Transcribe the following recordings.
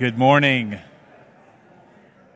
Good morning.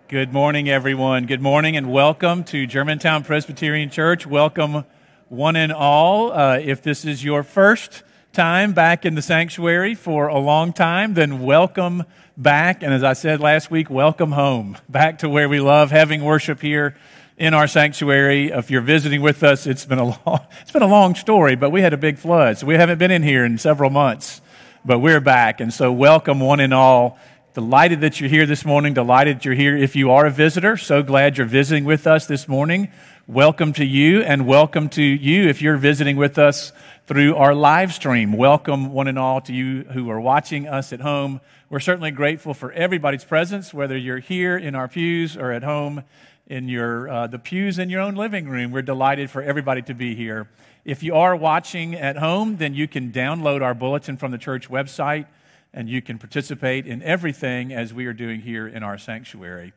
Good morning, everyone. Good morning and welcome to Germantown Presbyterian Church. Welcome, one and all. Uh, if this is your first time back in the sanctuary for a long time, then welcome back. And as I said last week, welcome home, back to where we love having worship here in our sanctuary. If you're visiting with us, it's been a long, it's been a long story, but we had a big flood, so we haven't been in here in several months. But we're back, and so welcome one and all Delighted that you're here this morning. Delighted that you're here. If you are a visitor, so glad you're visiting with us this morning. Welcome to you, and welcome to you if you're visiting with us through our live stream. Welcome, one and all, to you who are watching us at home. We're certainly grateful for everybody's presence, whether you're here in our pews or at home in your, uh, the pews in your own living room. We're delighted for everybody to be here. If you are watching at home, then you can download our bulletin from the church website and you can participate in everything as we are doing here in our sanctuary.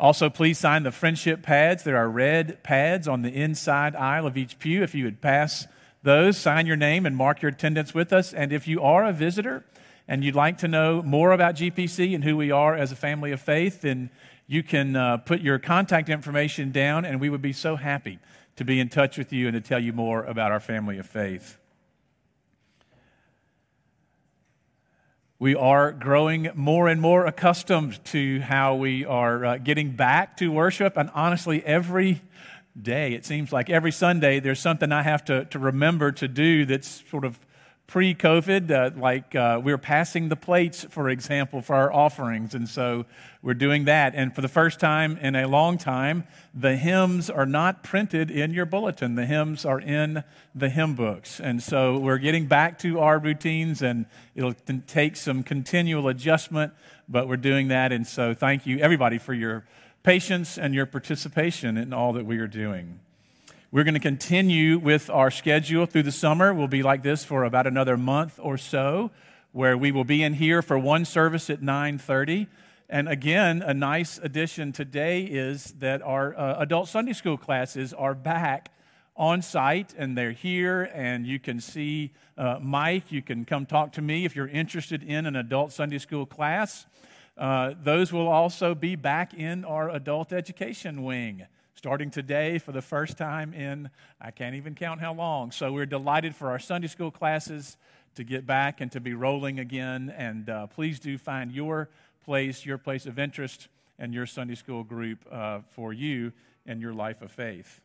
Also, please sign the friendship pads. There are red pads on the inside aisle of each pew. If you would pass those, sign your name and mark your attendance with us. And if you are a visitor and you'd like to know more about GPC and who we are as a family of faith, then you can uh, put your contact information down, and we would be so happy to be in touch with you and to tell you more about our family of faith. We are growing more and more accustomed to how we are uh, getting back to worship. And honestly, every day, it seems like every Sunday, there's something I have to, to remember to do that's sort of pre COVID, uh, like uh, we are passing the plates, for example, for our offerings. And so we're doing that. And for the first time in a long time, the hymns are not printed in your bulletin. The hymns are in the hymn books. And so we're getting back to our routines, and it'll take some continual adjustment, but we're doing that. And so thank you, everybody, for your patience and your participation in all that we are doing. We're going to continue with our schedule through the summer. We'll be like this for about another month or so, where we will be in here for one service at 9:30. And again, a nice addition today is that our uh, adult Sunday school classes are back on site and they're here, and you can see uh, Mike. You can come talk to me if you're interested in an adult Sunday school class. Uh, those will also be back in our adult education wing starting today for the first time in I can't even count how long. So we're delighted for our Sunday school classes to get back and to be rolling again. And uh, please do find your place, your place of interest, and your Sunday school group uh, for you and your life of faith.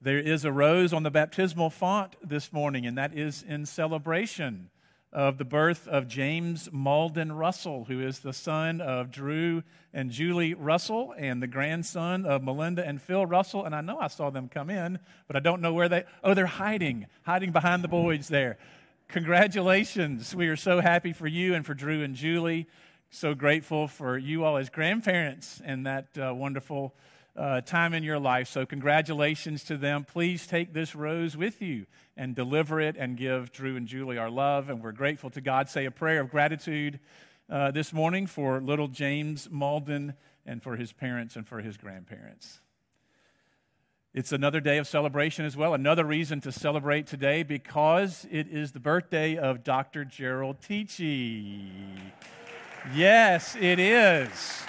There is a rose on the baptismal font this morning, and that is in celebration of the birth of James Malden Russell, who is the son of Drew and Julie Russell and the grandson of Melinda and Phil Russell. And I know I saw them come in, but I don't know where they. Oh, they're hiding, hiding behind the boys there. Congratulations. We are so happy for you and for Drew and Julie. So grateful for you all as grandparents and that uh, wonderful uh, time in your life. So, congratulations to them. Please take this rose with you and deliver it and give Drew and Julie our love. And we're grateful to God. Say a prayer of gratitude uh, this morning for little James Malden and for his parents and for his grandparents. It's another day of celebration as well. Another reason to celebrate today because it is the birthday of Dr. Gerald Teachy. Yes, it is.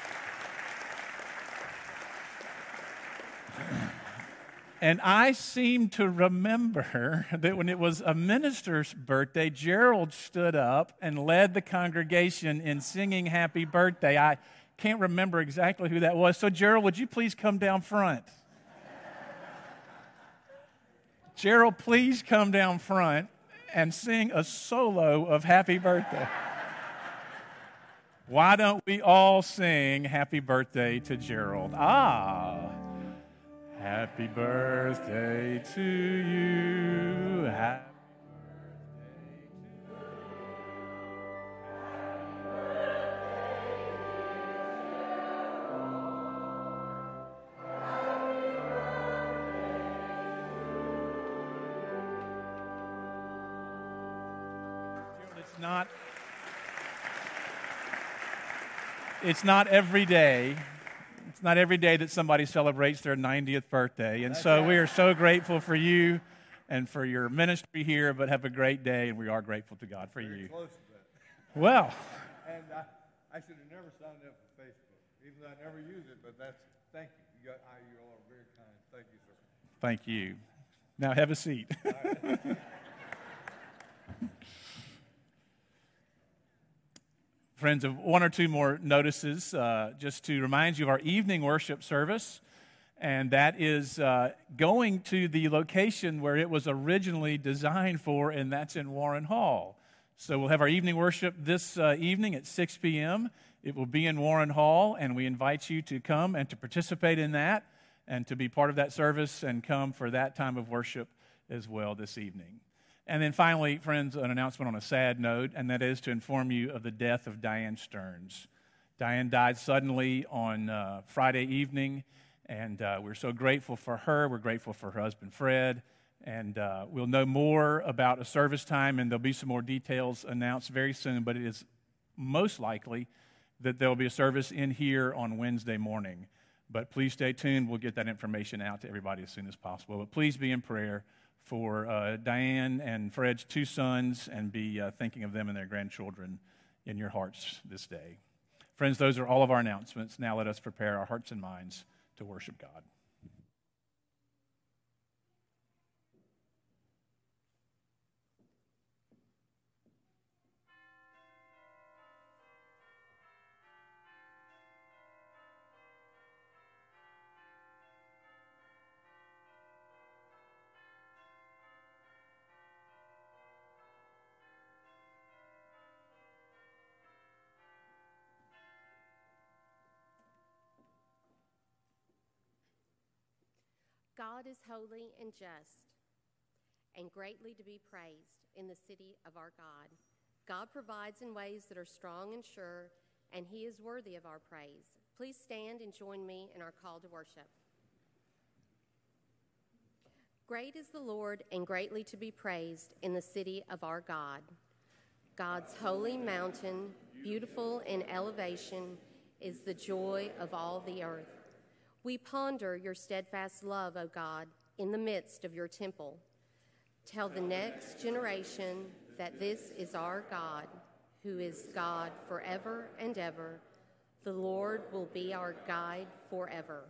And I seem to remember that when it was a minister's birthday, Gerald stood up and led the congregation in singing happy birthday. I can't remember exactly who that was. So, Gerald, would you please come down front? Gerald, please come down front and sing a solo of happy birthday. Why don't we all sing happy birthday to Gerald? Ah. Happy birthday to you. Happy It's not it's not every day not every day that somebody celebrates their 90th birthday. And so we are so grateful for you and for your ministry here, but have a great day, and we are grateful to God for you. Well, and uh, I should have never signed up for Facebook, even though I never use it, but that's, thank you. You, got, I, you all are very kind. Thank you, sir. Thank you. Now have a seat. Friends, of one or two more notices uh, just to remind you of our evening worship service. And that is uh, going to the location where it was originally designed for, and that's in Warren Hall. So we'll have our evening worship this uh, evening at 6 p.m. It will be in Warren Hall, and we invite you to come and to participate in that and to be part of that service and come for that time of worship as well this evening. And then finally, friends, an announcement on a sad note, and that is to inform you of the death of Diane Stearns. Diane died suddenly on uh, Friday evening, and uh, we're so grateful for her. We're grateful for her husband, Fred. And uh, we'll know more about a service time, and there'll be some more details announced very soon, but it is most likely that there'll be a service in here on Wednesday morning. But please stay tuned. We'll get that information out to everybody as soon as possible. But please be in prayer for uh, Diane and Fred's two sons and be uh, thinking of them and their grandchildren in your hearts this day. Friends, those are all of our announcements. Now let us prepare our hearts and minds to worship God. God is holy and just and greatly to be praised in the city of our God. God provides in ways that are strong and sure, and He is worthy of our praise. Please stand and join me in our call to worship. Great is the Lord and greatly to be praised in the city of our God. God's holy mountain, beautiful in elevation, is the joy of all the earth. We ponder your steadfast love, O God, in the midst of your temple. Tell the next generation that this is our God, who is God forever and ever. The Lord will be our guide forever.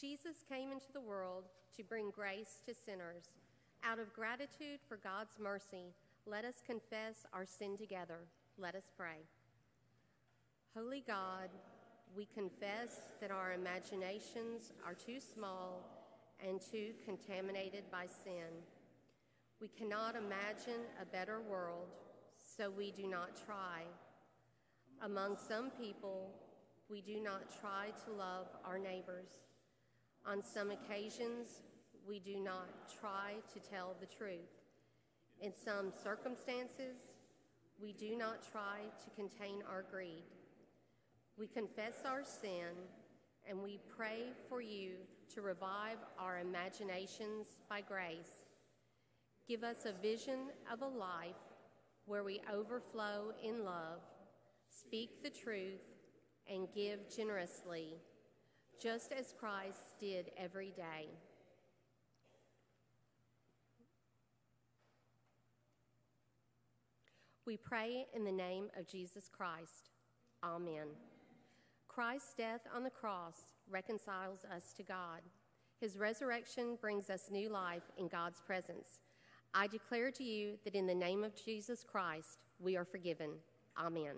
Jesus came into the world to bring grace to sinners. Out of gratitude for God's mercy, let us confess our sin together. Let us pray. Holy God, we confess that our imaginations are too small and too contaminated by sin. We cannot imagine a better world, so we do not try. Among some people, we do not try to love our neighbors. On some occasions, we do not try to tell the truth. In some circumstances, we do not try to contain our greed. We confess our sin and we pray for you to revive our imaginations by grace. Give us a vision of a life where we overflow in love, speak the truth, and give generously, just as Christ did every day. We pray in the name of Jesus Christ. Amen. Christ's death on the cross reconciles us to God. His resurrection brings us new life in God's presence. I declare to you that in the name of Jesus Christ, we are forgiven. Amen.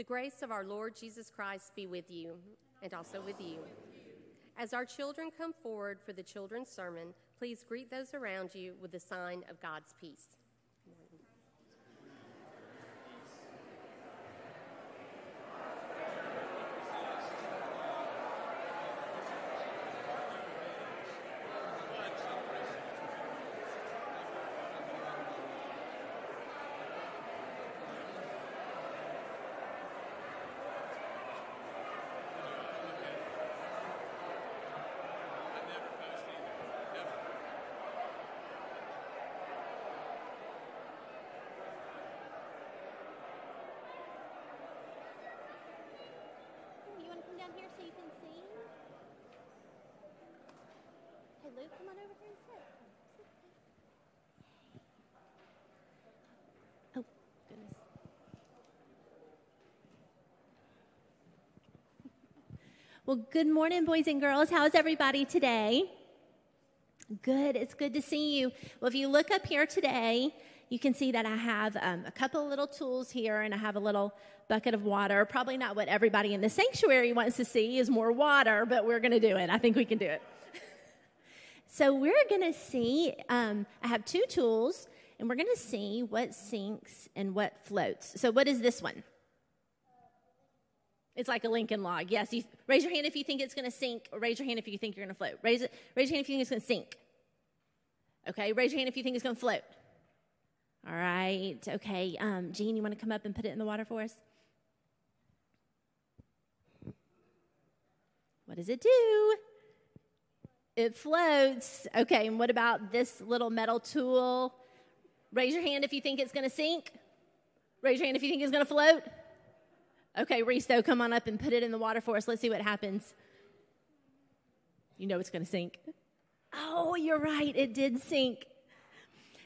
The grace of our Lord Jesus Christ be with you and also with you. As our children come forward for the children's sermon, please greet those around you with the sign of God's peace. You want to come down here so you can see? Hey, Luke, come on over here and sit. Sit. Oh, goodness. Well, good morning, boys and girls. How's everybody today? Good. It's good to see you. Well, if you look up here today, you can see that I have um, a couple little tools here and I have a little bucket of water. Probably not what everybody in the sanctuary wants to see is more water, but we're going to do it. I think we can do it. so we're going to see, um, I have two tools and we're going to see what sinks and what floats. So what is this one? It's like a Lincoln log. Yes. You, raise your hand if you think it's going to sink, or raise your hand if you think you're going to float. Raise it. Raise your hand if you think it's going to sink. Okay. Raise your hand if you think it's going to float. All right. Okay. Um, Jean, you want to come up and put it in the water for us? What does it do? It floats. Okay. And what about this little metal tool? Raise your hand if you think it's going to sink. Raise your hand if you think it's going to float. Okay, Risto, come on up and put it in the water for us. Let's see what happens. You know it's going to sink. Oh, you're right. It did sink.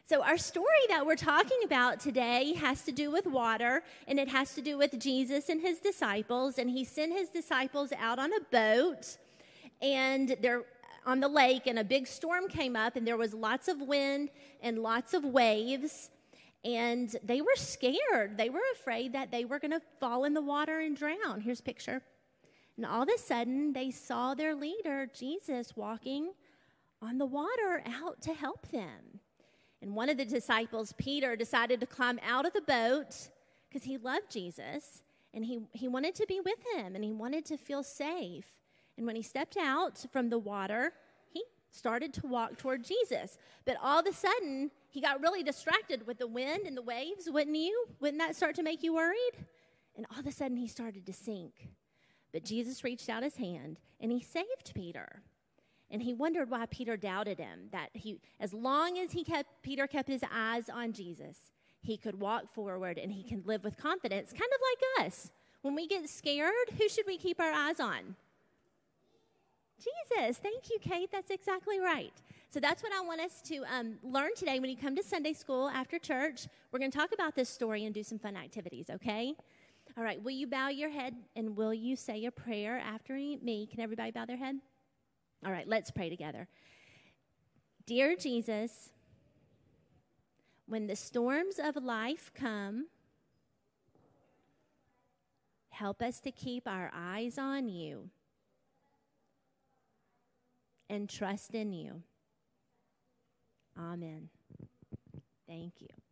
So, our story that we're talking about today has to do with water, and it has to do with Jesus and his disciples. And he sent his disciples out on a boat, and they're on the lake, and a big storm came up, and there was lots of wind and lots of waves and they were scared. They were afraid that they were going to fall in the water and drown. Here's a picture. And all of a sudden, they saw their leader, Jesus, walking on the water out to help them. And one of the disciples, Peter, decided to climb out of the boat because he loved Jesus and he, he wanted to be with him and he wanted to feel safe. And when he stepped out from the water, he started to walk toward Jesus. But all of a sudden, he got really distracted with the wind and the waves, wouldn't you? Wouldn't that start to make you worried? And all of a sudden, he started to sink. But Jesus reached out his hand and he saved Peter. And he wondered why Peter doubted him, that he, as long as he kept, Peter kept his eyes on Jesus, he could walk forward and he can live with confidence, kind of like us. When we get scared, who should we keep our eyes on? Jesus. Thank you, Kate. That's exactly right. So that's what I want us to um, learn today when you come to Sunday school after church. We're going to talk about this story and do some fun activities, okay? All right, will you bow your head and will you say a prayer after me? Can everybody bow their head? All right, let's pray together. Dear Jesus, when the storms of life come, help us to keep our eyes on you and trust in you. Amen. Thank you.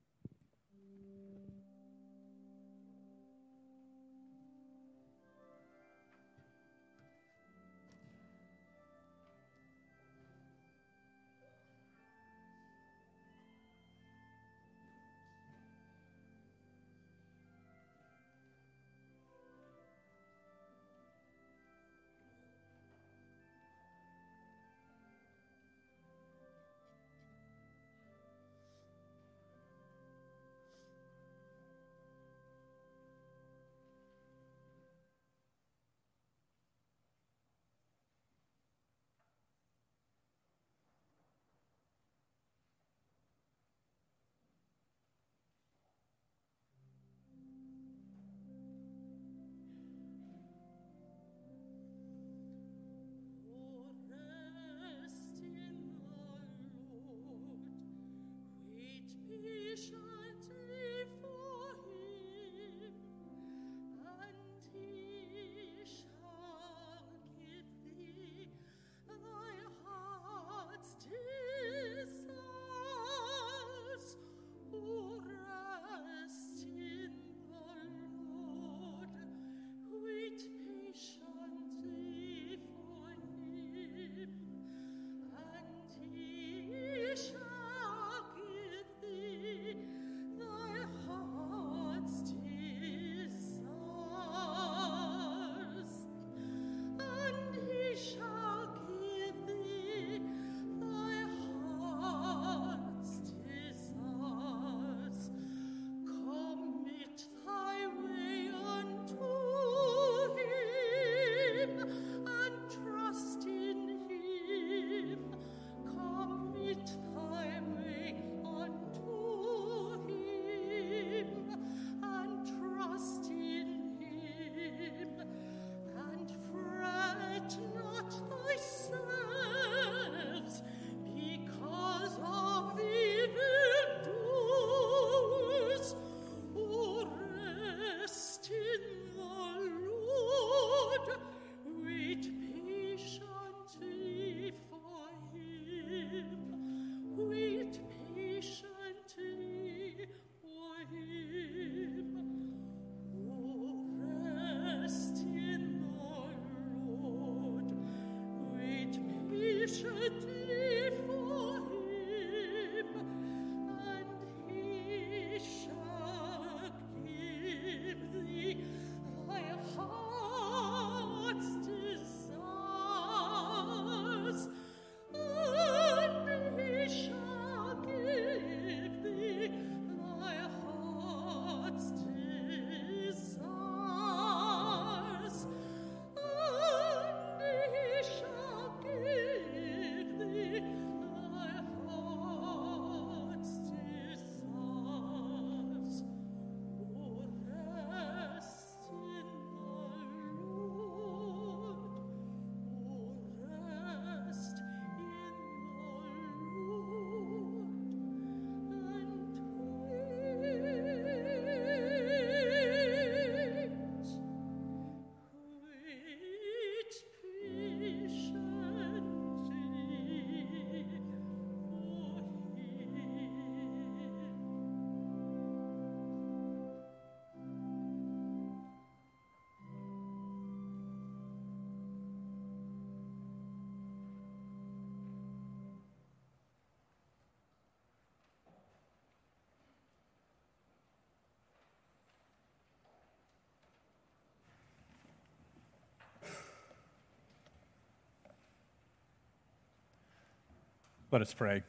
Let us pray.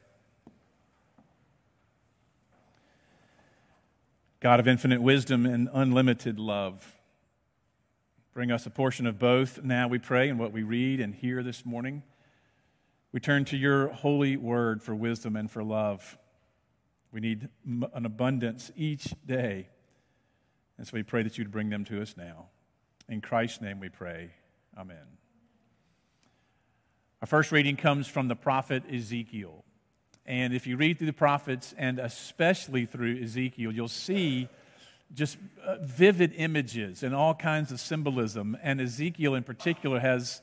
God of infinite wisdom and unlimited love, bring us a portion of both now, we pray, in what we read and hear this morning. We turn to your holy word for wisdom and for love. We need an abundance each day. And so we pray that you'd bring them to us now. In Christ's name we pray. Amen. Our first reading comes from the prophet Ezekiel. And if you read through the prophets, and especially through Ezekiel, you'll see just uh, vivid images and all kinds of symbolism. And Ezekiel, in particular, has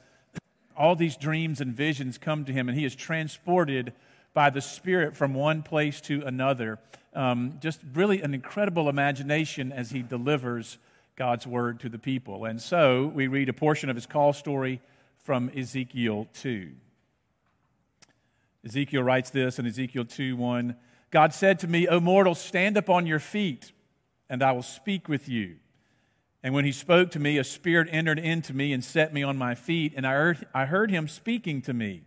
all these dreams and visions come to him, and he is transported by the Spirit from one place to another. Um, just really an incredible imagination as he delivers God's word to the people. And so we read a portion of his call story from Ezekiel 2. Ezekiel writes this in Ezekiel 2 1. God said to me, O mortal, stand up on your feet, and I will speak with you. And when he spoke to me, a spirit entered into me and set me on my feet, and I heard, I heard him speaking to me.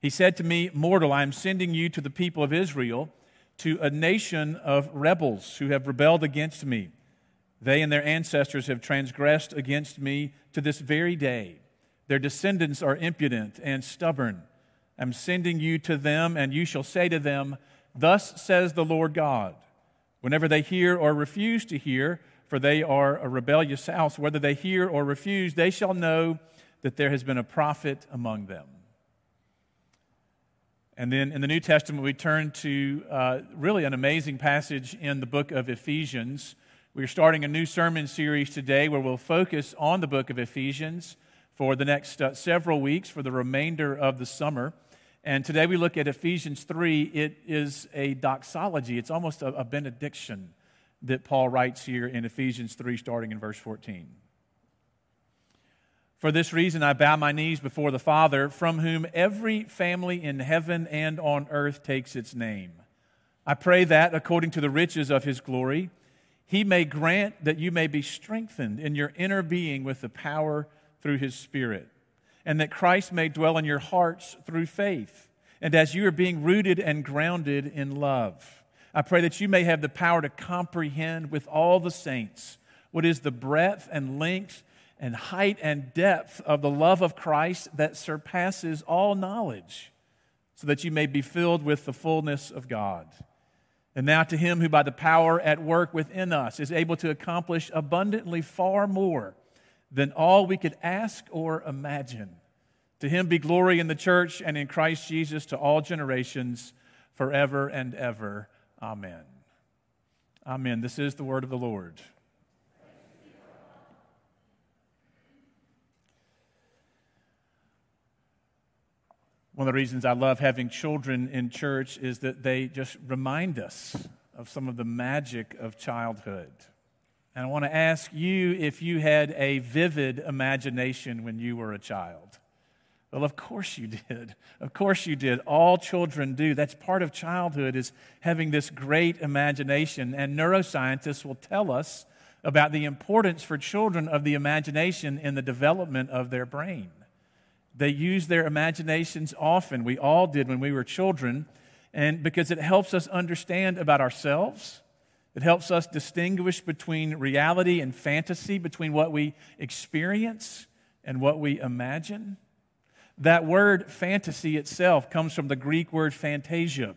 He said to me, Mortal, I am sending you to the people of Israel, to a nation of rebels who have rebelled against me. They and their ancestors have transgressed against me to this very day. Their descendants are impudent and stubborn. I'm sending you to them, and you shall say to them, Thus says the Lord God. Whenever they hear or refuse to hear, for they are a rebellious house, whether they hear or refuse, they shall know that there has been a prophet among them. And then in the New Testament, we turn to uh, really an amazing passage in the book of Ephesians. We're starting a new sermon series today where we'll focus on the book of Ephesians for the next uh, several weeks, for the remainder of the summer. And today we look at Ephesians 3. It is a doxology, it's almost a, a benediction that Paul writes here in Ephesians 3, starting in verse 14. For this reason, I bow my knees before the Father, from whom every family in heaven and on earth takes its name. I pray that, according to the riches of his glory, he may grant that you may be strengthened in your inner being with the power through his Spirit and that Christ may dwell in your hearts through faith. And as you are being rooted and grounded in love, I pray that you may have the power to comprehend with all the saints what is the breadth and length and height and depth of the love of Christ that surpasses all knowledge, so that you may be filled with the fullness of God. And now to him who by the power at work within us is able to accomplish abundantly far more than all we could ask or imagine. To him be glory in the church and in Christ Jesus to all generations, forever and ever. Amen. Amen. This is the word of the Lord. One of the reasons I love having children in church is that they just remind us of some of the magic of childhood. And I want to ask you if you had a vivid imagination when you were a child. Well, of course you did. Of course you did. All children do. That's part of childhood is having this great imagination. And neuroscientists will tell us about the importance for children of the imagination in the development of their brain. They use their imaginations often. We all did when we were children. And because it helps us understand about ourselves, it helps us distinguish between reality and fantasy, between what we experience and what we imagine. That word fantasy itself comes from the Greek word fantasia.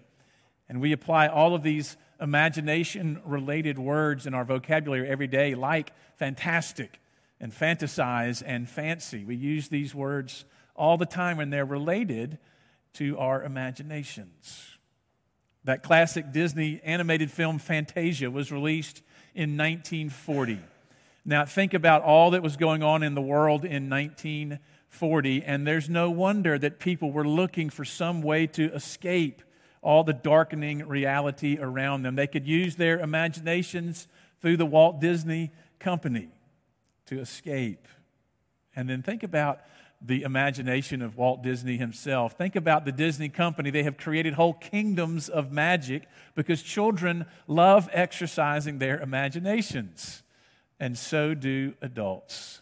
And we apply all of these imagination related words in our vocabulary every day, like fantastic and fantasize and fancy. We use these words all the time when they're related to our imaginations. That classic Disney animated film Fantasia was released in 1940. Now, think about all that was going on in the world in 1940, and there's no wonder that people were looking for some way to escape all the darkening reality around them. They could use their imaginations through the Walt Disney Company to escape. And then think about the imagination of Walt Disney himself. Think about the Disney company. They have created whole kingdoms of magic because children love exercising their imaginations, and so do adults.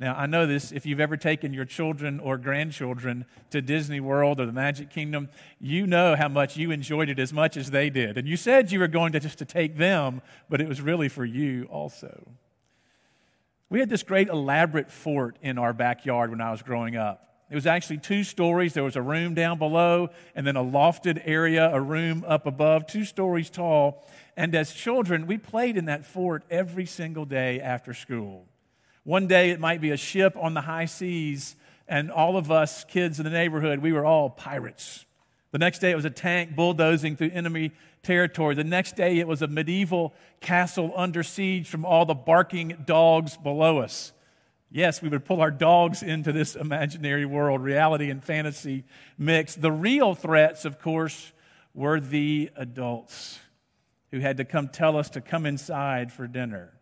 Now, I know this if you've ever taken your children or grandchildren to Disney World or the Magic Kingdom, you know how much you enjoyed it as much as they did. And you said you were going to just to take them, but it was really for you also. We had this great elaborate fort in our backyard when I was growing up. It was actually two stories. There was a room down below and then a lofted area, a room up above, two stories tall. And as children, we played in that fort every single day after school. One day it might be a ship on the high seas, and all of us kids in the neighborhood, we were all pirates. The next day it was a tank bulldozing through enemy territory. The next day it was a medieval castle under siege from all the barking dogs below us. Yes, we would pull our dogs into this imaginary world, reality and fantasy mix. The real threats, of course, were the adults who had to come tell us to come inside for dinner.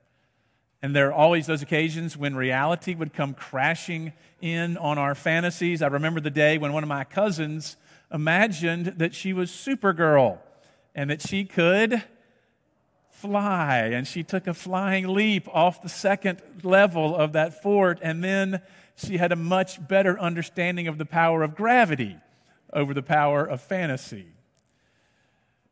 And there are always those occasions when reality would come crashing in on our fantasies. I remember the day when one of my cousins imagined that she was Supergirl and that she could fly. And she took a flying leap off the second level of that fort. And then she had a much better understanding of the power of gravity over the power of fantasy.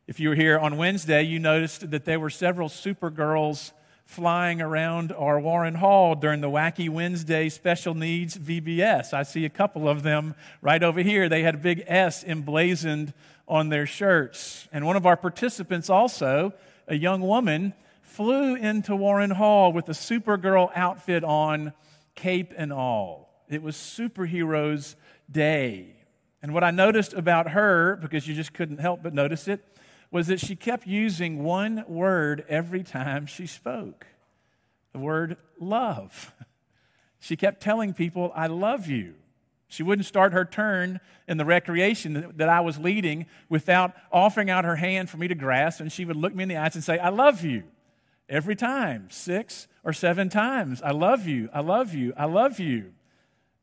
If you were here on Wednesday, you noticed that there were several Supergirls flying around our Warren Hall during the Wacky Wednesday Special Needs VBS. I see a couple of them right over here. They had a big S emblazoned on their shirts. And one of our participants also, a young woman, flew into Warren Hall with a Supergirl outfit on, cape and all. It was Superheroes Day. And what I noticed about her, because you just couldn't help but notice it, was that she kept using one word every time she spoke the word love. She kept telling people, I love you. She wouldn't start her turn in the recreation that I was leading without offering out her hand for me to grasp, and she would look me in the eyes and say, I love you. Every time, six or seven times. I love you. I love you. I love you.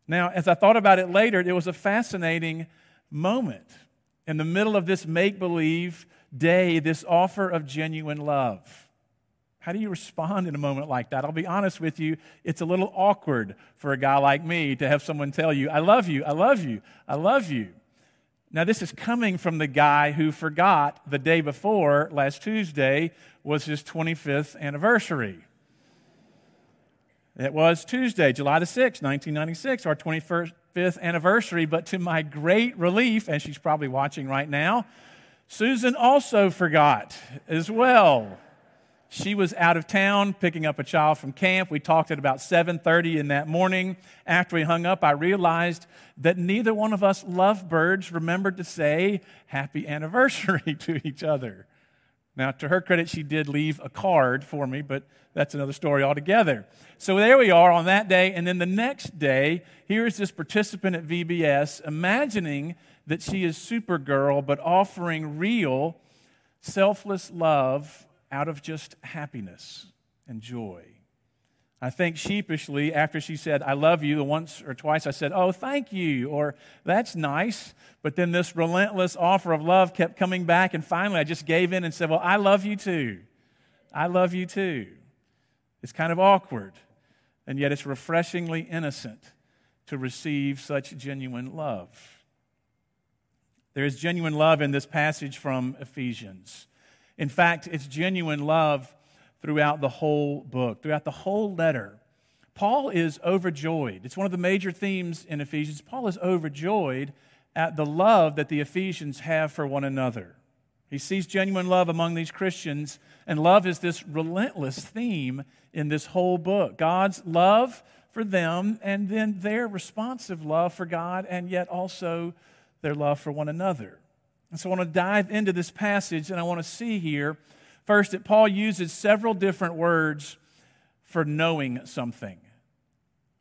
Now, as I thought about it later, it was a fascinating moment in the middle of this make believe day this offer of genuine love. How do you respond in a moment like that? I'll be honest with you, it's a little awkward for a guy like me to have someone tell you, I love you, I love you, I love you. Now, this is coming from the guy who forgot the day before, last Tuesday, was his 25th anniversary. It was Tuesday, July the 6th, 1996, our 25th anniversary. But to my great relief, and she's probably watching right now, Susan also forgot as well. She was out of town picking up a child from camp. We talked at about 7:30 in that morning. After we hung up, I realized that neither one of us lovebirds remembered to say happy anniversary to each other. Now, to her credit, she did leave a card for me, but that's another story altogether. So there we are on that day. And then the next day, here's this participant at VBS imagining that she is Supergirl, but offering real, selfless love out of just happiness and joy. I think sheepishly, after she said, I love you, the once or twice I said, Oh, thank you, or that's nice. But then this relentless offer of love kept coming back, and finally I just gave in and said, Well, I love you too. I love you too. It's kind of awkward, and yet it's refreshingly innocent to receive such genuine love. There is genuine love in this passage from Ephesians. In fact, it's genuine love throughout the whole book, throughout the whole letter. Paul is overjoyed. It's one of the major themes in Ephesians. Paul is overjoyed at the love that the Ephesians have for one another. He sees genuine love among these Christians, and love is this relentless theme in this whole book. God's love for them, and then their responsive love for God, and yet also their love for one another. And so I want to dive into this passage and I want to see here first that Paul uses several different words for knowing something,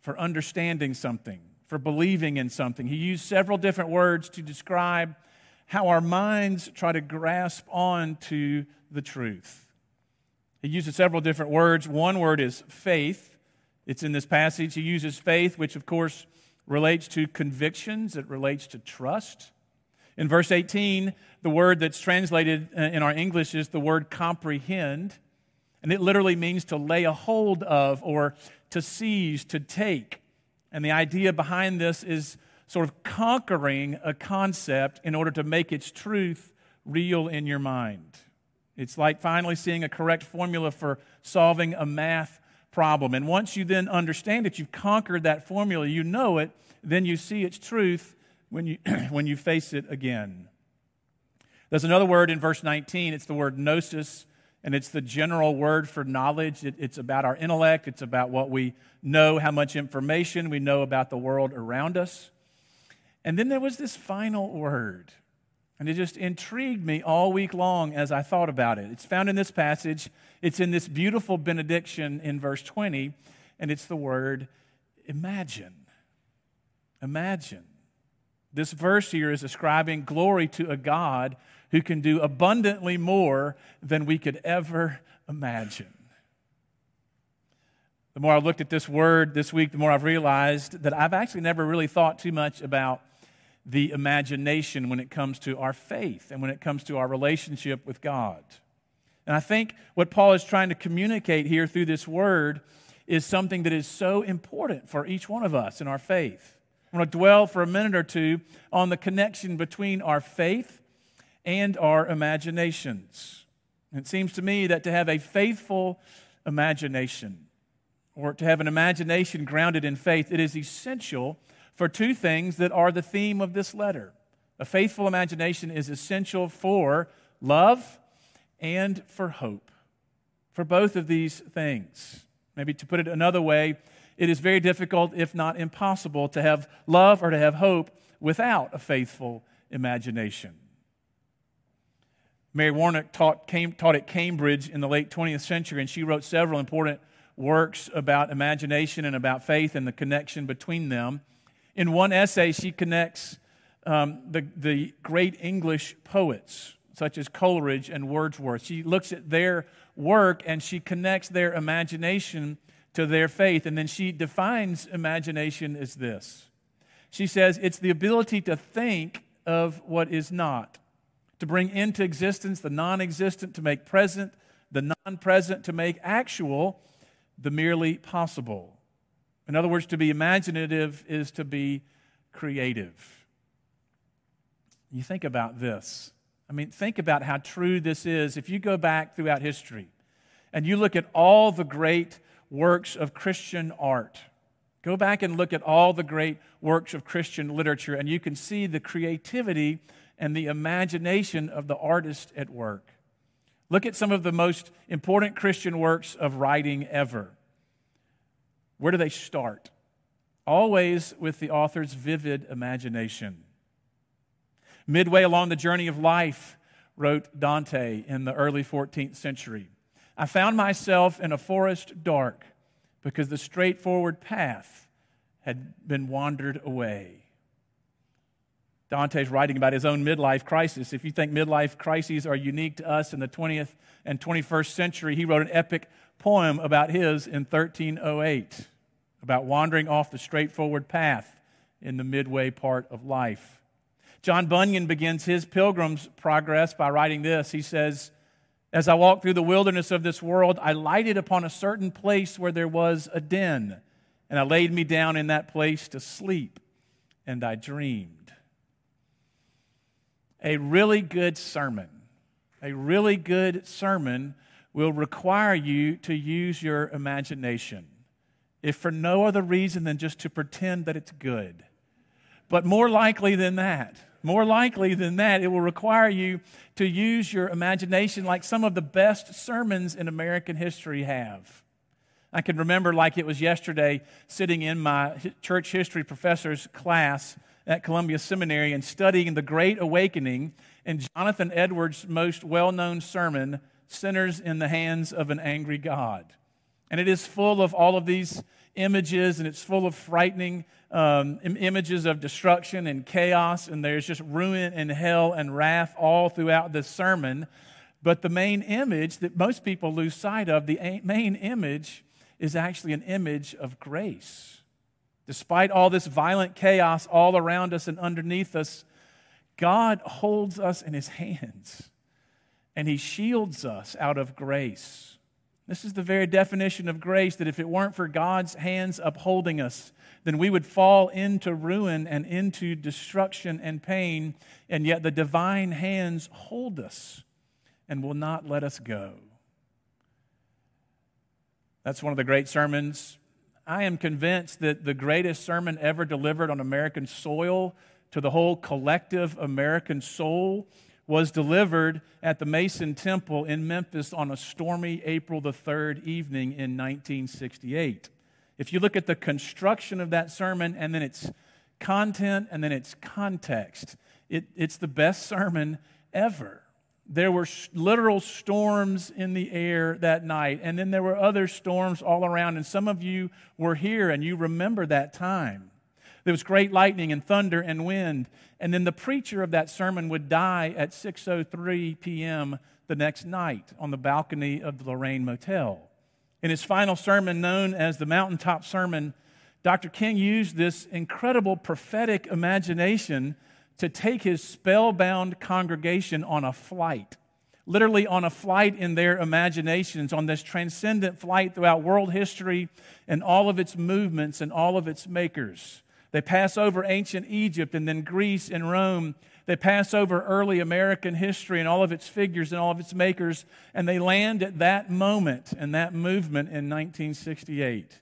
for understanding something, for believing in something. He used several different words to describe how our minds try to grasp on to the truth. He uses several different words. One word is faith. It's in this passage. He uses faith, which of course relates to convictions, it relates to trust. In verse 18, the word that's translated uh, in our English is the word comprehend, and it literally means to lay a hold of or to seize, to take. And the idea behind this is sort of conquering a concept in order to make its truth real in your mind. It's like finally seeing a correct formula for solving a math problem. And once you then understand it, you've conquered that formula, you know it, then you see its truth when you, when you face it again. There's another word in verse 19. It's the word gnosis, and it's the general word for knowledge. It, it's about our intellect, it's about what we know, how much information we know about the world around us. And then there was this final word, and it just intrigued me all week long as I thought about it. It's found in this passage, it's in this beautiful benediction in verse 20, and it's the word imagine. Imagine. This verse here is ascribing glory to a God who can do abundantly more than we could ever imagine. The more I looked at this word this week, the more I've realized that I've actually never really thought too much about the imagination when it comes to our faith and when it comes to our relationship with God. And I think what Paul is trying to communicate here through this word is something that is so important for each one of us in our faith. I want to dwell for a minute or two on the connection between our faith and our imaginations. It seems to me that to have a faithful imagination, or to have an imagination grounded in faith, it is essential for two things that are the theme of this letter. A faithful imagination is essential for love and for hope. For both of these things. Maybe to put it another way, it is very difficult, if not impossible, to have love or to have hope without a faithful imagination. Mary Warnock taught, came, taught at Cambridge in the late 20th century, and she wrote several important works about imagination and about faith and the connection between them. In one essay, she connects um, the, the great English poets, such as Coleridge and Wordsworth. She looks at their work and she connects their imagination to their faith. And then she defines imagination as this She says, it's the ability to think of what is not to bring into existence the non existent, to make present the non present, to make actual the merely possible. In other words, to be imaginative is to be creative. You think about this. I mean, think about how true this is. If you go back throughout history and you look at all the great works of Christian art, go back and look at all the great works of Christian literature, and you can see the creativity and the imagination of the artist at work. Look at some of the most important Christian works of writing ever. Where do they start? Always with the author's vivid imagination. Midway along the journey of life, wrote Dante in the early 14th century, I found myself in a forest dark because the straightforward path had been wandered away. Dante's writing about his own midlife crisis. If you think midlife crises are unique to us in the 20th and 21st century, he wrote an epic poem about his in 1308, about wandering off the straightforward path in the midway part of life. John Bunyan begins his pilgrim's progress by writing this. He says, As I walked through the wilderness of this world, I lighted upon a certain place where there was a den, and I laid me down in that place to sleep, and I dreamed a really good sermon, a really good sermon will require you to use your imagination, if for no other reason than just to pretend that it's good. But more likely than that, more likely than that, it will require you to use your imagination like some of the best sermons in American history have. I can remember, like it was yesterday, sitting in my church history professor's class at Columbia Seminary and studying the Great Awakening and Jonathan Edwards' most well known sermon, Sinners in the Hands of an Angry God. And it is full of all of these images and it's full of frightening um, images of destruction and chaos, and there's just ruin and hell and wrath all throughout the sermon. But the main image that most people lose sight of, the main image, is actually an image of grace Despite all this violent chaos all around us and underneath us, God holds us in his hands and he shields us out of grace. This is the very definition of grace that if it weren't for God's hands upholding us, then we would fall into ruin and into destruction and pain, and yet the divine hands hold us and will not let us go. That's one of the great sermons. I am convinced that the greatest sermon ever delivered on American soil to the whole collective American soul was delivered at the Mason Temple in Memphis on a stormy April the 3rd evening in 1968. If you look at the construction of that sermon and then its content and then its context, it, it's the best sermon ever. There were literal storms in the air that night, and then there were other storms all around, and some of you were here and you remember that time. There was great lightning and thunder and wind. And then the preacher of that sermon would die at 6:03 p.m. the next night on the balcony of the Lorraine Motel. In his final sermon known as the Mountaintop Sermon, Dr. King used this incredible prophetic imagination to take his spellbound congregation on a flight literally on a flight in their imaginations, on this transcendent flight throughout world history and all of its movements and all of its makers. They pass over ancient Egypt and then Greece and Rome. They pass over early American history and all of its figures and all of its makers, and they land at that moment and that movement in 1968.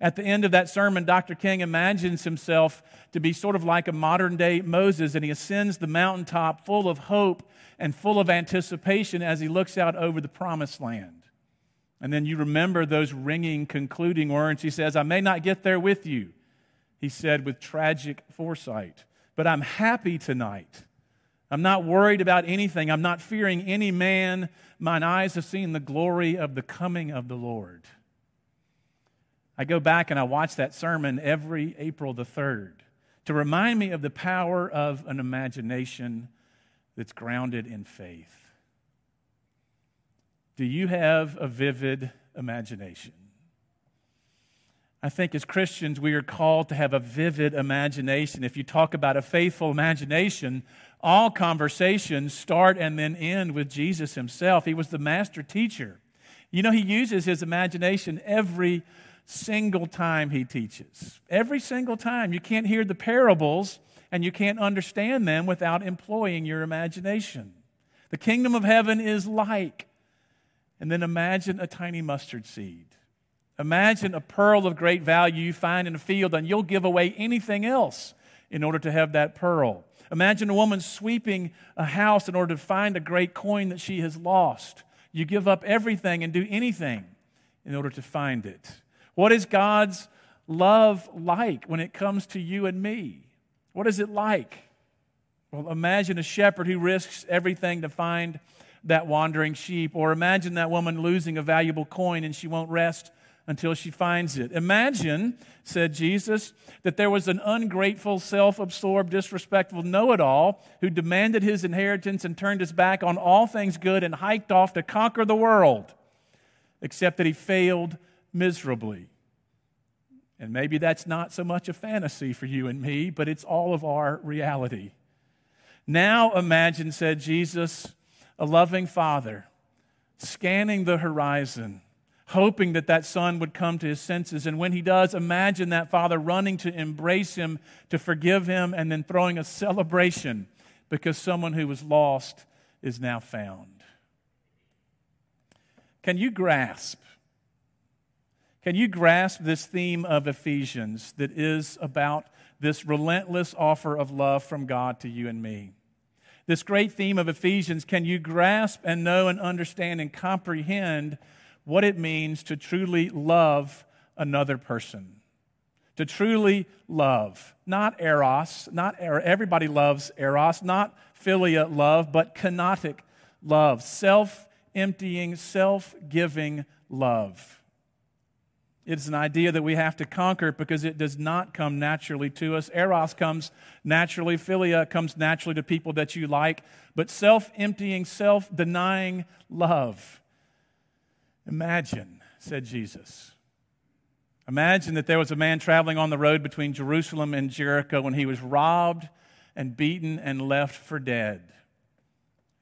At the end of that sermon, Dr. King imagines himself to be sort of like a modern day Moses, and he ascends the mountaintop full of hope and full of anticipation as he looks out over the promised land. And then you remember those ringing, concluding words. He says, I may not get there with you he said with tragic foresight. But I'm happy tonight. I'm not worried about anything. I'm not fearing any man. Mine eyes have seen the glory of the coming of the Lord. I go back and I watch that sermon every April the 3rd to remind me of the power of an imagination that's grounded in faith. Do you have a vivid imagination? I think as Christians, we are called to have a vivid imagination. If you talk about a faithful imagination, all conversations start and then end with Jesus himself. He was the master teacher. You know, he uses his imagination every single time he teaches. Every single time. You can't hear the parables and you can't understand them without employing your imagination. The kingdom of heaven is like, and then imagine a tiny mustard seed. Imagine a pearl of great value you find in a field, and you'll give away anything else in order to have that pearl. Imagine a woman sweeping a house in order to find a great coin that she has lost. You give up everything and do anything in order to find it. What is God's love like when it comes to you and me? What is it like? Well, imagine a shepherd who risks everything to find that wandering sheep, or imagine that woman losing a valuable coin and she won't rest until she finds it. Imagine, said Jesus, that there was an ungrateful, self absorbed, disrespectful know it all who demanded his inheritance and turned his back on all things good and hiked off to conquer the world, except that he failed miserably. And maybe that's not so much a fantasy for you and me, but it's all of our reality. Now imagine, said Jesus, a loving father scanning the horizon hoping that that son would come to his senses. And when he does, imagine that father running to embrace him, to forgive him, and then throwing a celebration because someone who was lost is now found. Can you grasp? Can you grasp this theme of Ephesians that is about this relentless offer of love from God to you and me? This great theme of Ephesians, can you grasp and know and understand and comprehend what it means to truly love another person. To truly love. Not eros, not er, everybody loves eros, not philia love, but kenotic love. Self emptying, self giving love. It's an idea that we have to conquer because it does not come naturally to us. Eros comes naturally, philia comes naturally to people that you like, but self emptying, self denying love Imagine, said Jesus. Imagine that there was a man traveling on the road between Jerusalem and Jericho when he was robbed and beaten and left for dead.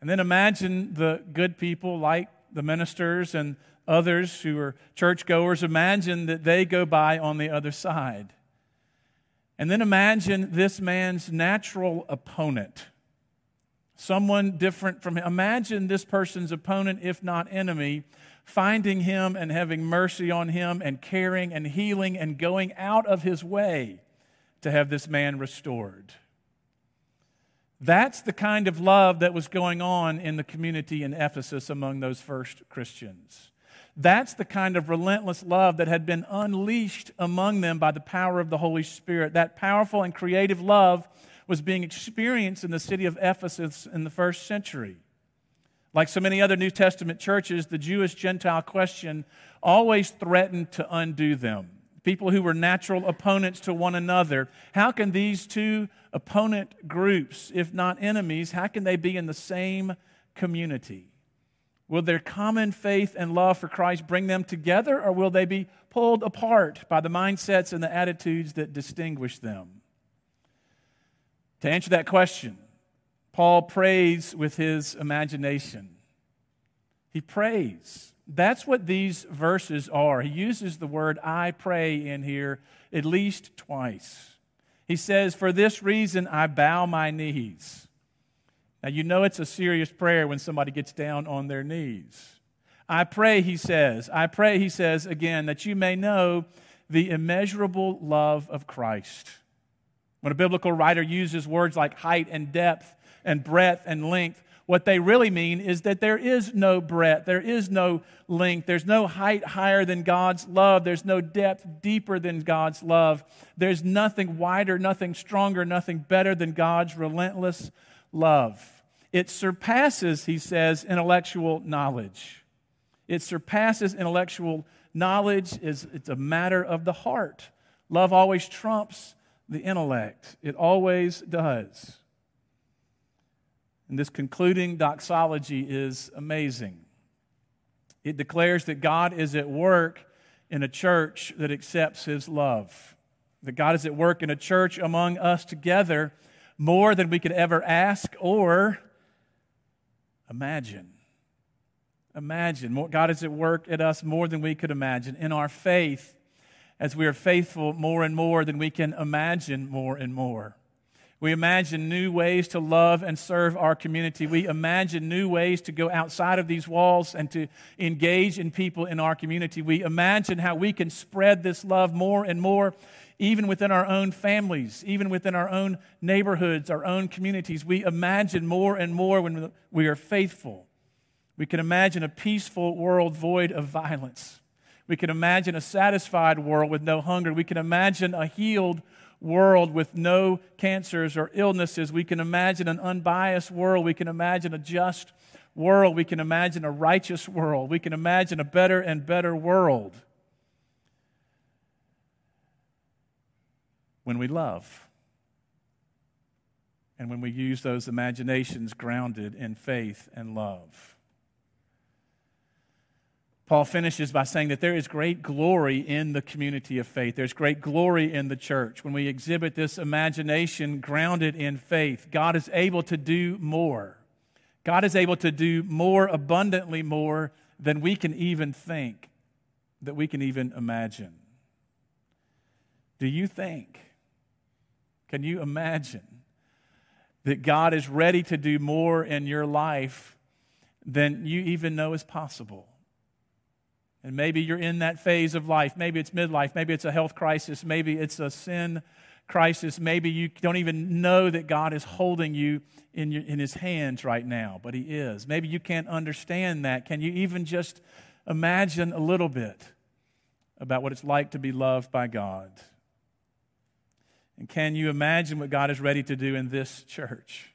And then imagine the good people like the ministers and others who are churchgoers imagine that they go by on the other side. And then imagine this man's natural opponent, someone different from him. Imagine this person's opponent, if not enemy, finding him and having mercy on him and caring and healing and going out of his way to have this man restored. That's the kind of love that was going on in the community in Ephesus among those first Christians. That's the kind of relentless love that had been unleashed among them by the power of the Holy Spirit. That powerful and creative love was being experienced in the city of Ephesus in the first century. Like so many other New Testament churches, the Jewish Gentile question always threatened to undo them. People who were natural opponents to one another. How can these two opponent groups, if not enemies, how can they be in the same community? Will their common faith and love for Christ bring them together, or will they be pulled apart by the mindsets and the attitudes that distinguish them? To answer that question, Paul prays with his imagination. He prays. That's what these verses are. He uses the word I pray in here at least twice. He says, For this reason I bow my knees. Now, you know it's a serious prayer when somebody gets down on their knees. I pray, he says, I pray, he says again, that you may know the immeasurable love of Christ. When a biblical writer uses words like height and depth, and breadth and length. What they really mean is that there is no breadth, there is no length, there's no height higher than God's love, there's no depth deeper than God's love, there's nothing wider, nothing stronger, nothing better than God's relentless love. It surpasses, he says, intellectual knowledge. It surpasses intellectual knowledge. It's, it's a matter of the heart. Love always trumps the intellect. It always does. And this concluding doxology is amazing. It declares that God is at work in a church that accepts his love. That God is at work in a church among us together more than we could ever ask or imagine. Imagine. God is at work at us more than we could imagine. In our faith, as we are faithful more and more than we can imagine more and more. We imagine new ways to love and serve our community. We imagine new ways to go outside of these walls and to engage in people in our community. We imagine how we can spread this love more and more, even within our own families, even within our own neighborhoods, our own communities. We imagine more and more when we are faithful. We can imagine a peaceful world void of violence. We can imagine a satisfied world with no hunger. We can imagine a healed world with no cancers or illnesses. We can imagine an unbiased world. We can imagine a just world. We can imagine a righteous world. We can imagine a better and better world when we love and when we use those imaginations grounded in faith and love. Paul finishes by saying that there is great glory in the community of faith. There's great glory in the church. When we exhibit this imagination grounded in faith, God is able to do more. God is able to do more, abundantly more, than we can even think, that we can even imagine. Do you think, can you imagine that God is ready to do more in your life than you even know is possible? And maybe you're in that phase of life. Maybe it's midlife. Maybe it's a health crisis. Maybe it's a sin crisis. Maybe you don't even know that God is holding you in, your, in His hands right now, but He is. Maybe you can't understand that. Can you even just imagine a little bit about what it's like to be loved by God? And can you imagine what God is ready to do in this church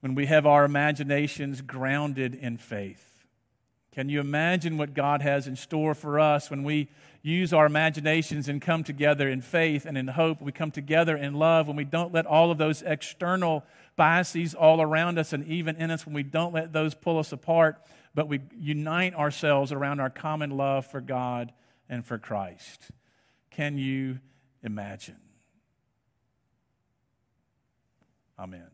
when we have our imaginations grounded in faith? Can you imagine what God has in store for us when we use our imaginations and come together in faith and in hope? We come together in love when we don't let all of those external biases all around us and even in us, when we don't let those pull us apart, but we unite ourselves around our common love for God and for Christ. Can you imagine? Amen.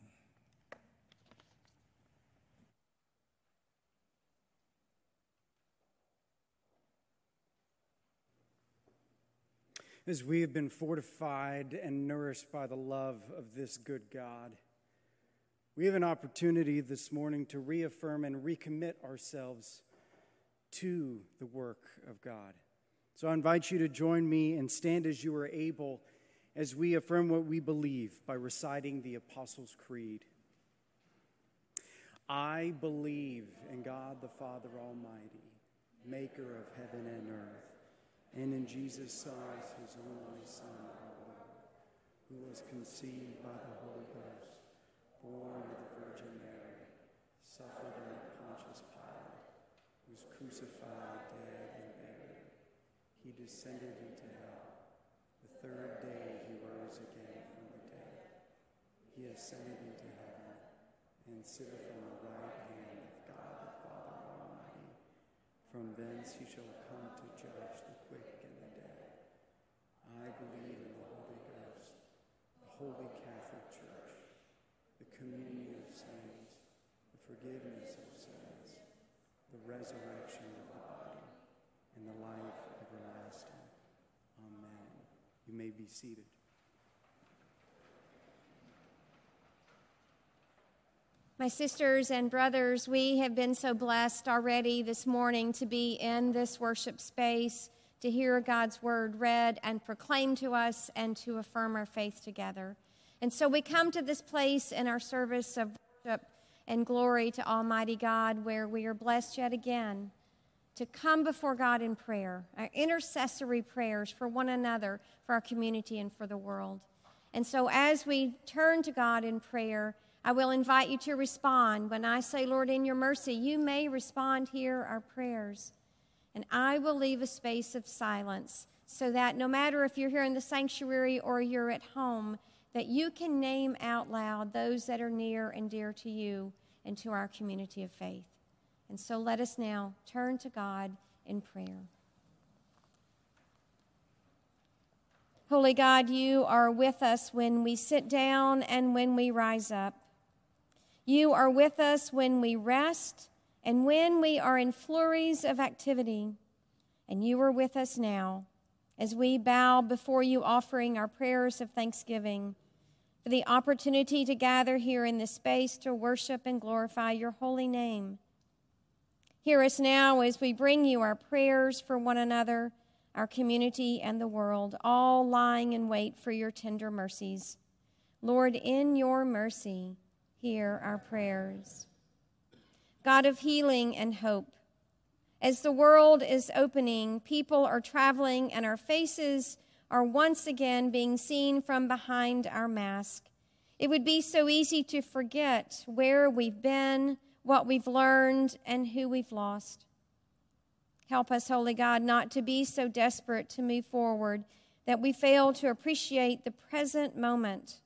As we have been fortified and nourished by the love of this good God. We have an opportunity this morning to reaffirm and recommit ourselves to the work of God. So I invite you to join me and stand as you are able as we affirm what we believe by reciting the Apostles' Creed. I believe in God the Father Almighty, maker of heaven and earth, and in Jesus Christ, his only Son, our Lord, who was conceived by the Holy Ghost, born of the Virgin Mary, suffered under Pontius Pilate, was crucified, dead, and buried. He descended into hell. The third day he rose again from the dead. He ascended into heaven and sitteth on the right hand of God the Father Almighty. From thence he shall come to judge the quick and the dead. I believe in the Holy Ghost, the Holy Catholic Church, the communion of saints, the forgiveness of sins, the resurrection of the body, and the life everlasting. Amen. You may be seated. My sisters and brothers, we have been so blessed already this morning to be in this worship space, to hear God's word read and proclaimed to us, and to affirm our faith together. And so we come to this place in our service of worship and glory to Almighty God where we are blessed yet again to come before God in prayer, our intercessory prayers for one another, for our community, and for the world. And so as we turn to God in prayer, I will invite you to respond. When I say, Lord, in your mercy, you may respond, hear our prayers. And I will leave a space of silence so that no matter if you're here in the sanctuary or you're at home, that you can name out loud those that are near and dear to you and to our community of faith. And so let us now turn to God in prayer. Holy God, you are with us when we sit down and when we rise up. You are with us when we rest and when we are in flurries of activity. And you are with us now as we bow before you, offering our prayers of thanksgiving for the opportunity to gather here in this space to worship and glorify your holy name. Hear us now as we bring you our prayers for one another, our community, and the world, all lying in wait for your tender mercies. Lord, in your mercy, hear our prayers. God of healing and hope, as the world is opening, people are traveling, and our faces are once again being seen from behind our mask. It would be so easy to forget where we've been, what we've learned, and who we've lost. Help us, Holy God, not to be so desperate to move forward that we fail to appreciate the present moment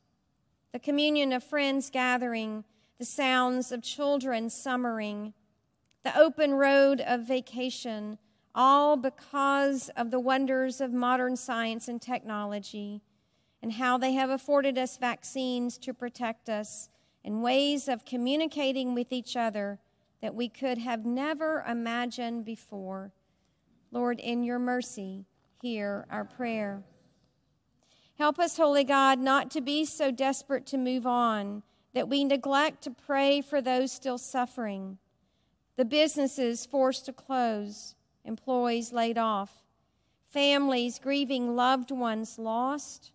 the communion of friends gathering, the sounds of children summering, the open road of vacation, all because of the wonders of modern science and technology and how they have afforded us vaccines to protect us and ways of communicating with each other that we could have never imagined before. Lord, in your mercy, hear our prayer. Help us, Holy God, not to be so desperate to move on that we neglect to pray for those still suffering, the businesses forced to close, employees laid off, families grieving loved ones lost,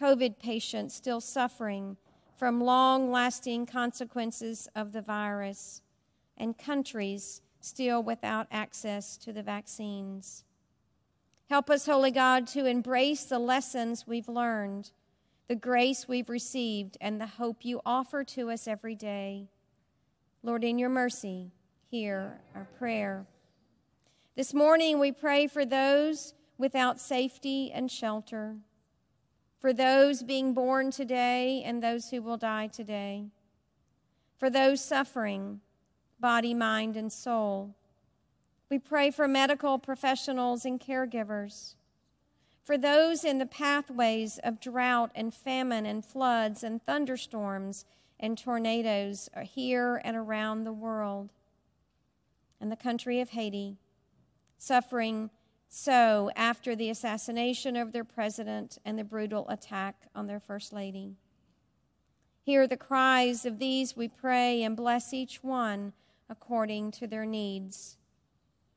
COVID patients still suffering from long lasting consequences of the virus, and countries still without access to the vaccines. Help us, Holy God, to embrace the lessons we've learned, the grace we've received, and the hope you offer to us every day. Lord, in your mercy, hear our prayer. This morning, we pray for those without safety and shelter, for those being born today and those who will die today, for those suffering, body, mind, and soul we pray for medical professionals and caregivers, for those in the pathways of drought and famine and floods and thunderstorms and tornadoes here and around the world, and the country of Haiti, suffering so after the assassination of their president and the brutal attack on their first lady. Hear the cries of these, we pray, and bless each one according to their needs.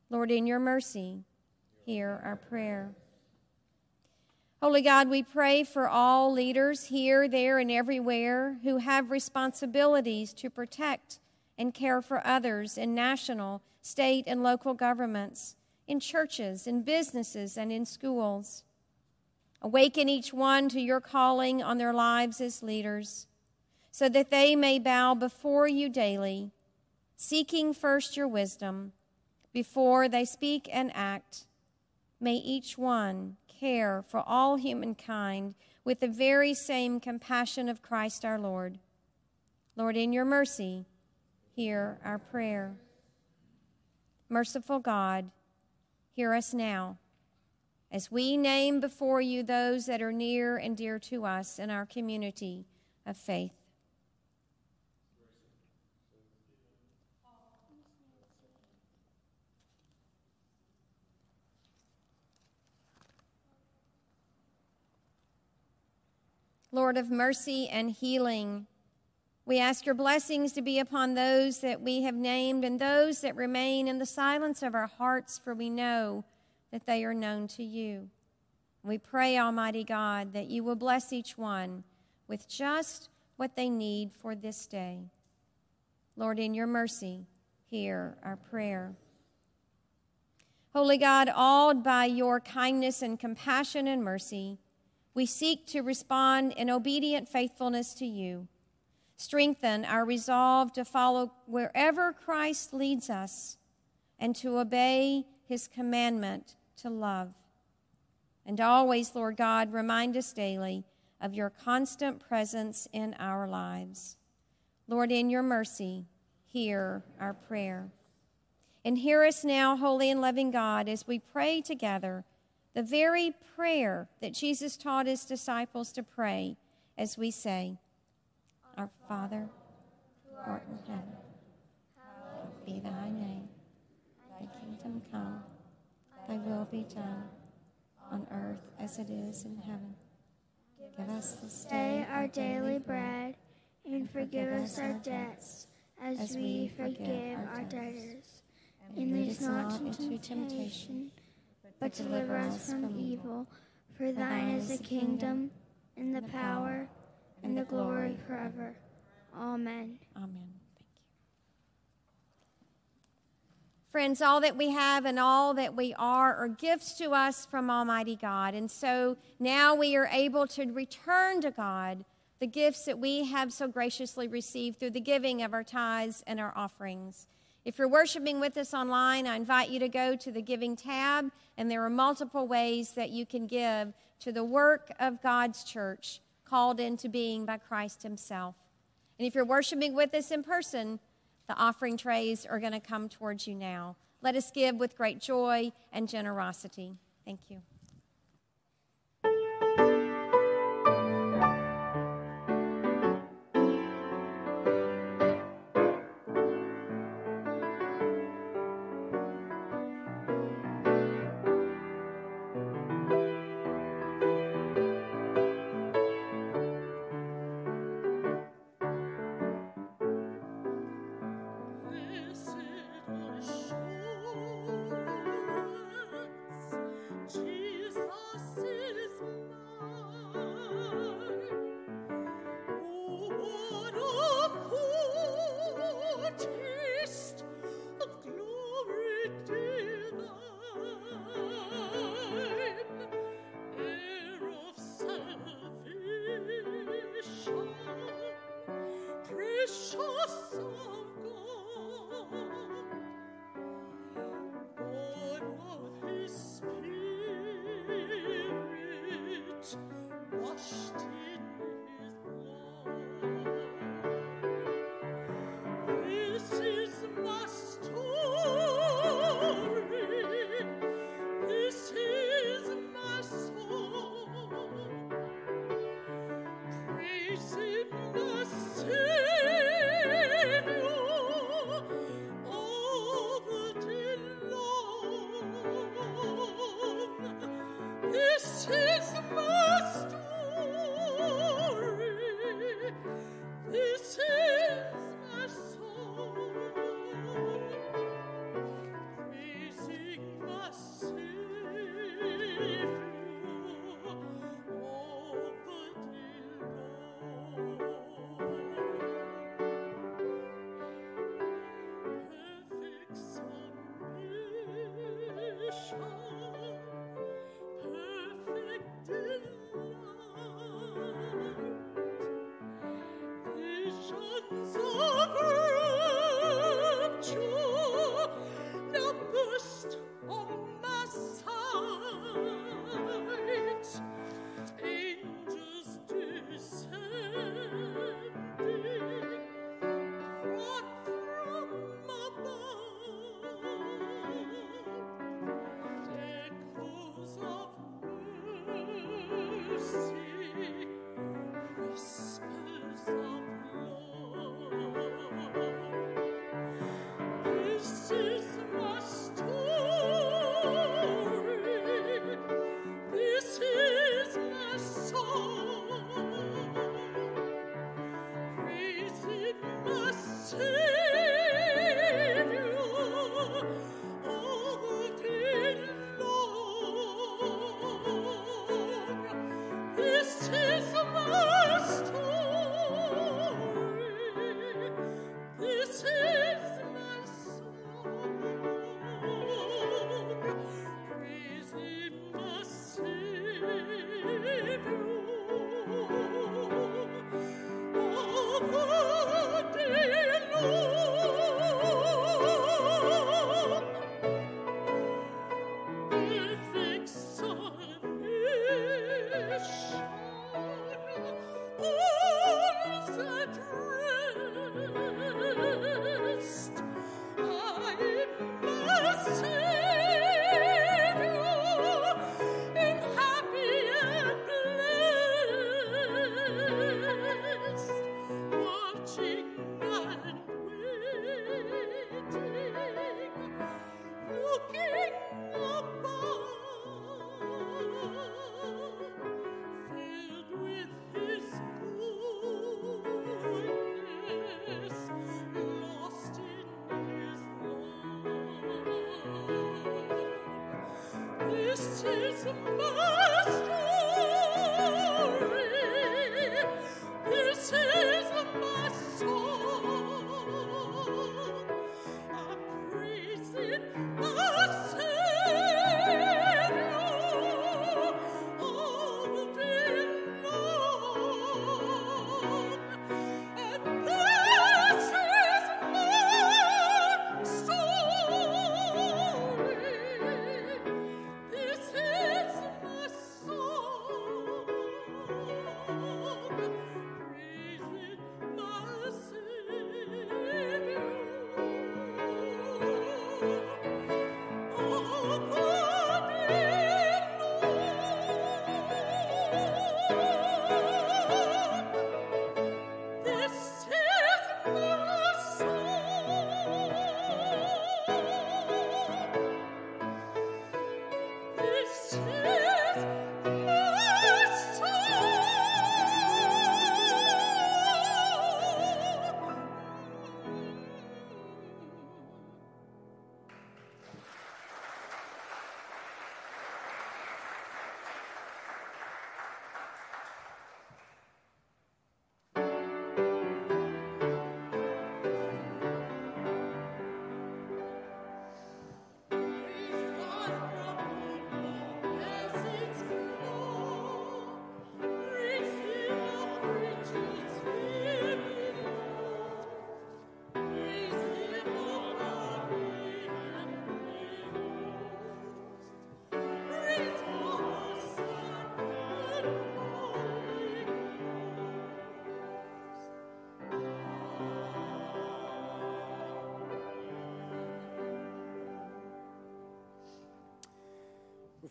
Lord, in your mercy, hear our prayer. Holy God, we pray for all leaders here, there, and everywhere who have responsibilities to protect and care for others in national, state, and local governments, in churches, in businesses, and in schools. Awaken each one to your calling on their lives as leaders, so that they may bow before you daily, seeking first your wisdom before they speak and act. May each one care for all humankind with the very same compassion of Christ our Lord. Lord, in your mercy, hear our prayer. Merciful God, hear us now as we name before you those that are near and dear to us in our community of faith. Lord of mercy and healing, we ask your blessings to be upon those that we have named and those that remain in the silence of our hearts, for we know that they are known to you. We pray, Almighty God, that you will bless each one with just what they need for this day. Lord, in your mercy, hear our prayer. Holy God, awed by your kindness and compassion and mercy, we seek to respond in obedient faithfulness to you. Strengthen our resolve to follow wherever Christ leads us and to obey his commandment to love. And always, Lord God, remind us daily of your constant presence in our lives. Lord, in your mercy, hear our prayer. And hear us now, holy and loving God, as we pray together the very prayer that Jesus taught his disciples to pray as we say, Our Father, who art in heaven, hallowed be thy name. Thy kingdom come, thy will be done, on earth as it is in heaven. Give us this day our daily bread, and forgive us our debts, as we forgive our debtors. And lead us not into temptation but deliver us from evil. For thine is the kingdom, and the power, and the glory forever. Amen. Amen. Thank you. Friends, all that we have and all that we are are gifts to us from Almighty God. And so now we are able to return to God the gifts that we have so graciously received through the giving of our tithes and our offerings. If you're worshiping with us online, I invite you to go to the Giving tab, and there are multiple ways that you can give to the work of God's church called into being by Christ Himself. And if you're worshiping with us in person, the offering trays are going to come towards you now. Let us give with great joy and generosity. Thank you.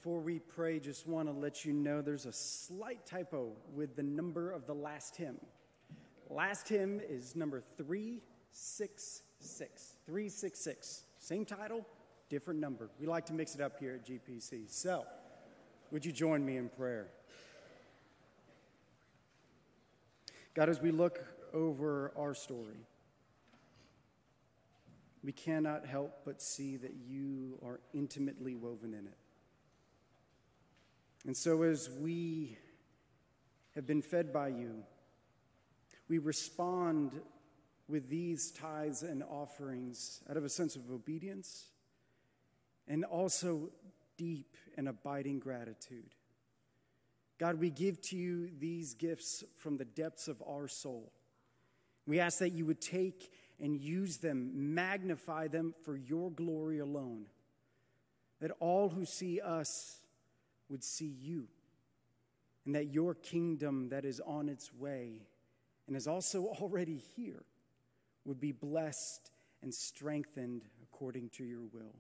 Before we pray, just want to let you know there's a slight typo with the number of the last hymn. Last hymn is number 366. 366. Same title, different number. We like to mix it up here at GPC. So, would you join me in prayer? God, as we look over our story, we cannot help but see that you are intimately woven in it. And so, as we have been fed by you, we respond with these tithes and offerings out of a sense of obedience and also deep and abiding gratitude. God, we give to you these gifts from the depths of our soul. We ask that you would take and use them, magnify them for your glory alone, that all who see us would see you, and that your kingdom that is on its way and is also already here would be blessed and strengthened according to your will.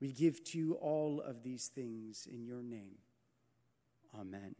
We give to you all of these things in your name. Amen.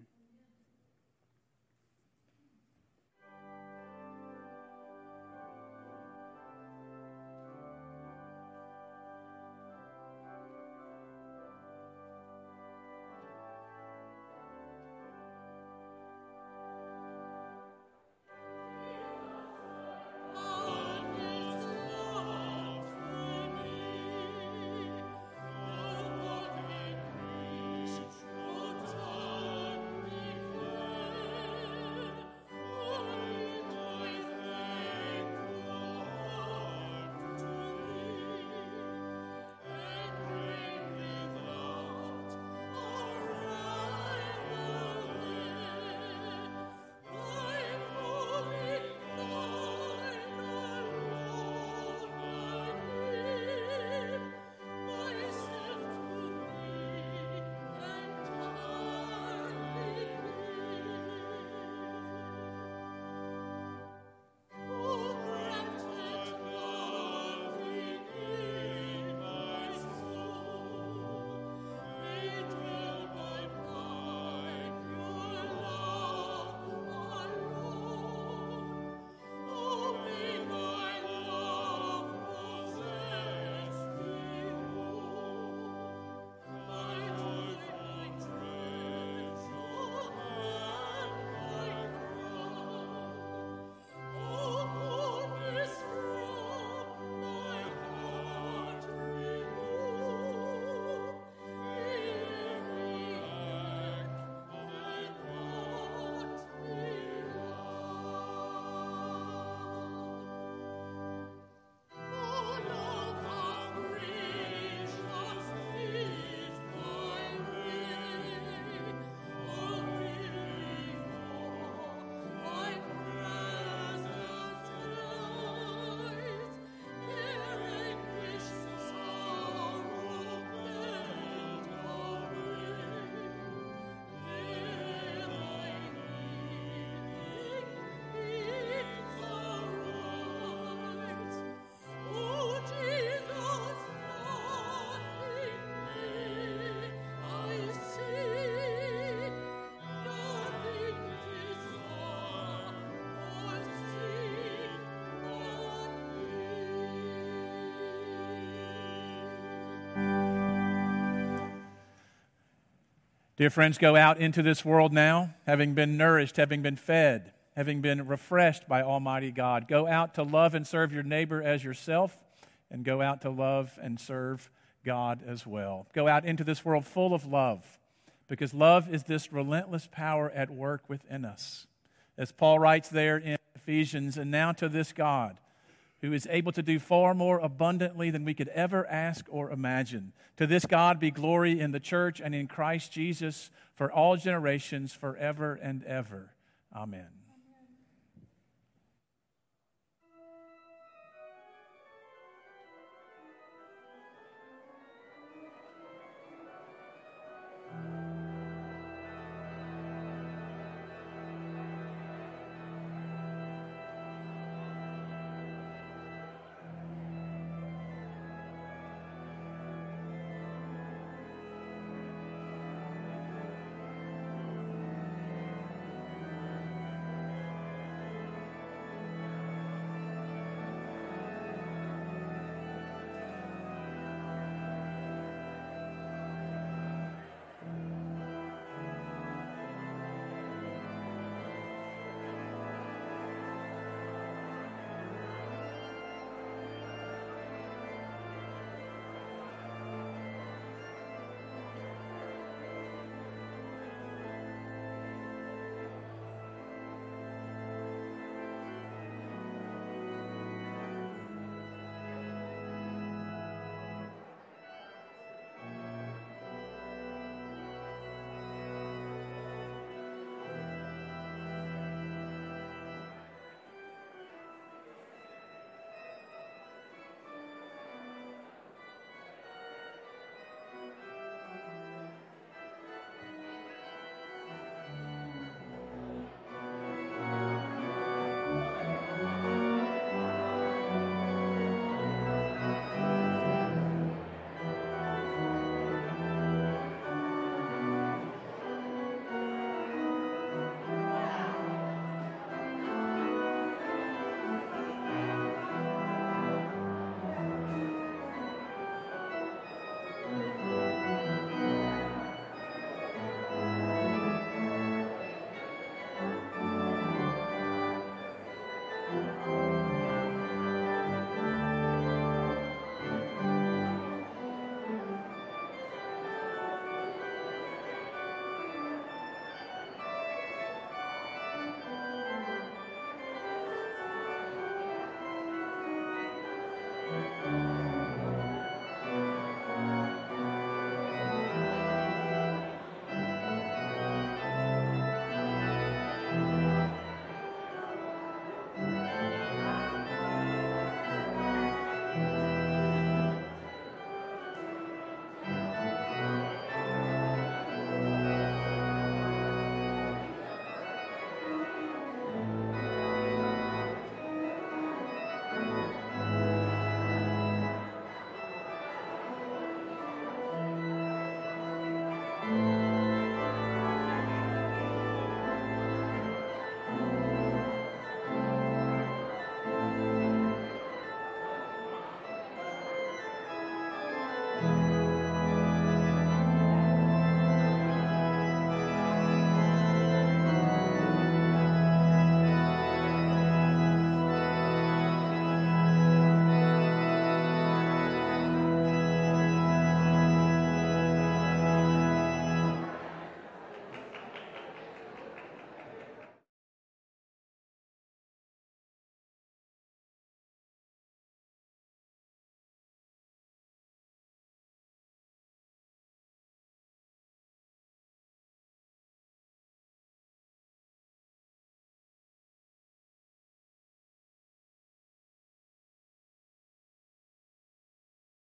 Dear friends, go out into this world now, having been nourished, having been fed, having been refreshed by Almighty God. Go out to love and serve your neighbor as yourself, and go out to love and serve God as well. Go out into this world full of love, because love is this relentless power at work within us. As Paul writes there in Ephesians, and now to this God who is able to do far more abundantly than we could ever ask or imagine. To this God be glory in the church and in Christ Jesus for all generations, forever and ever. Amen.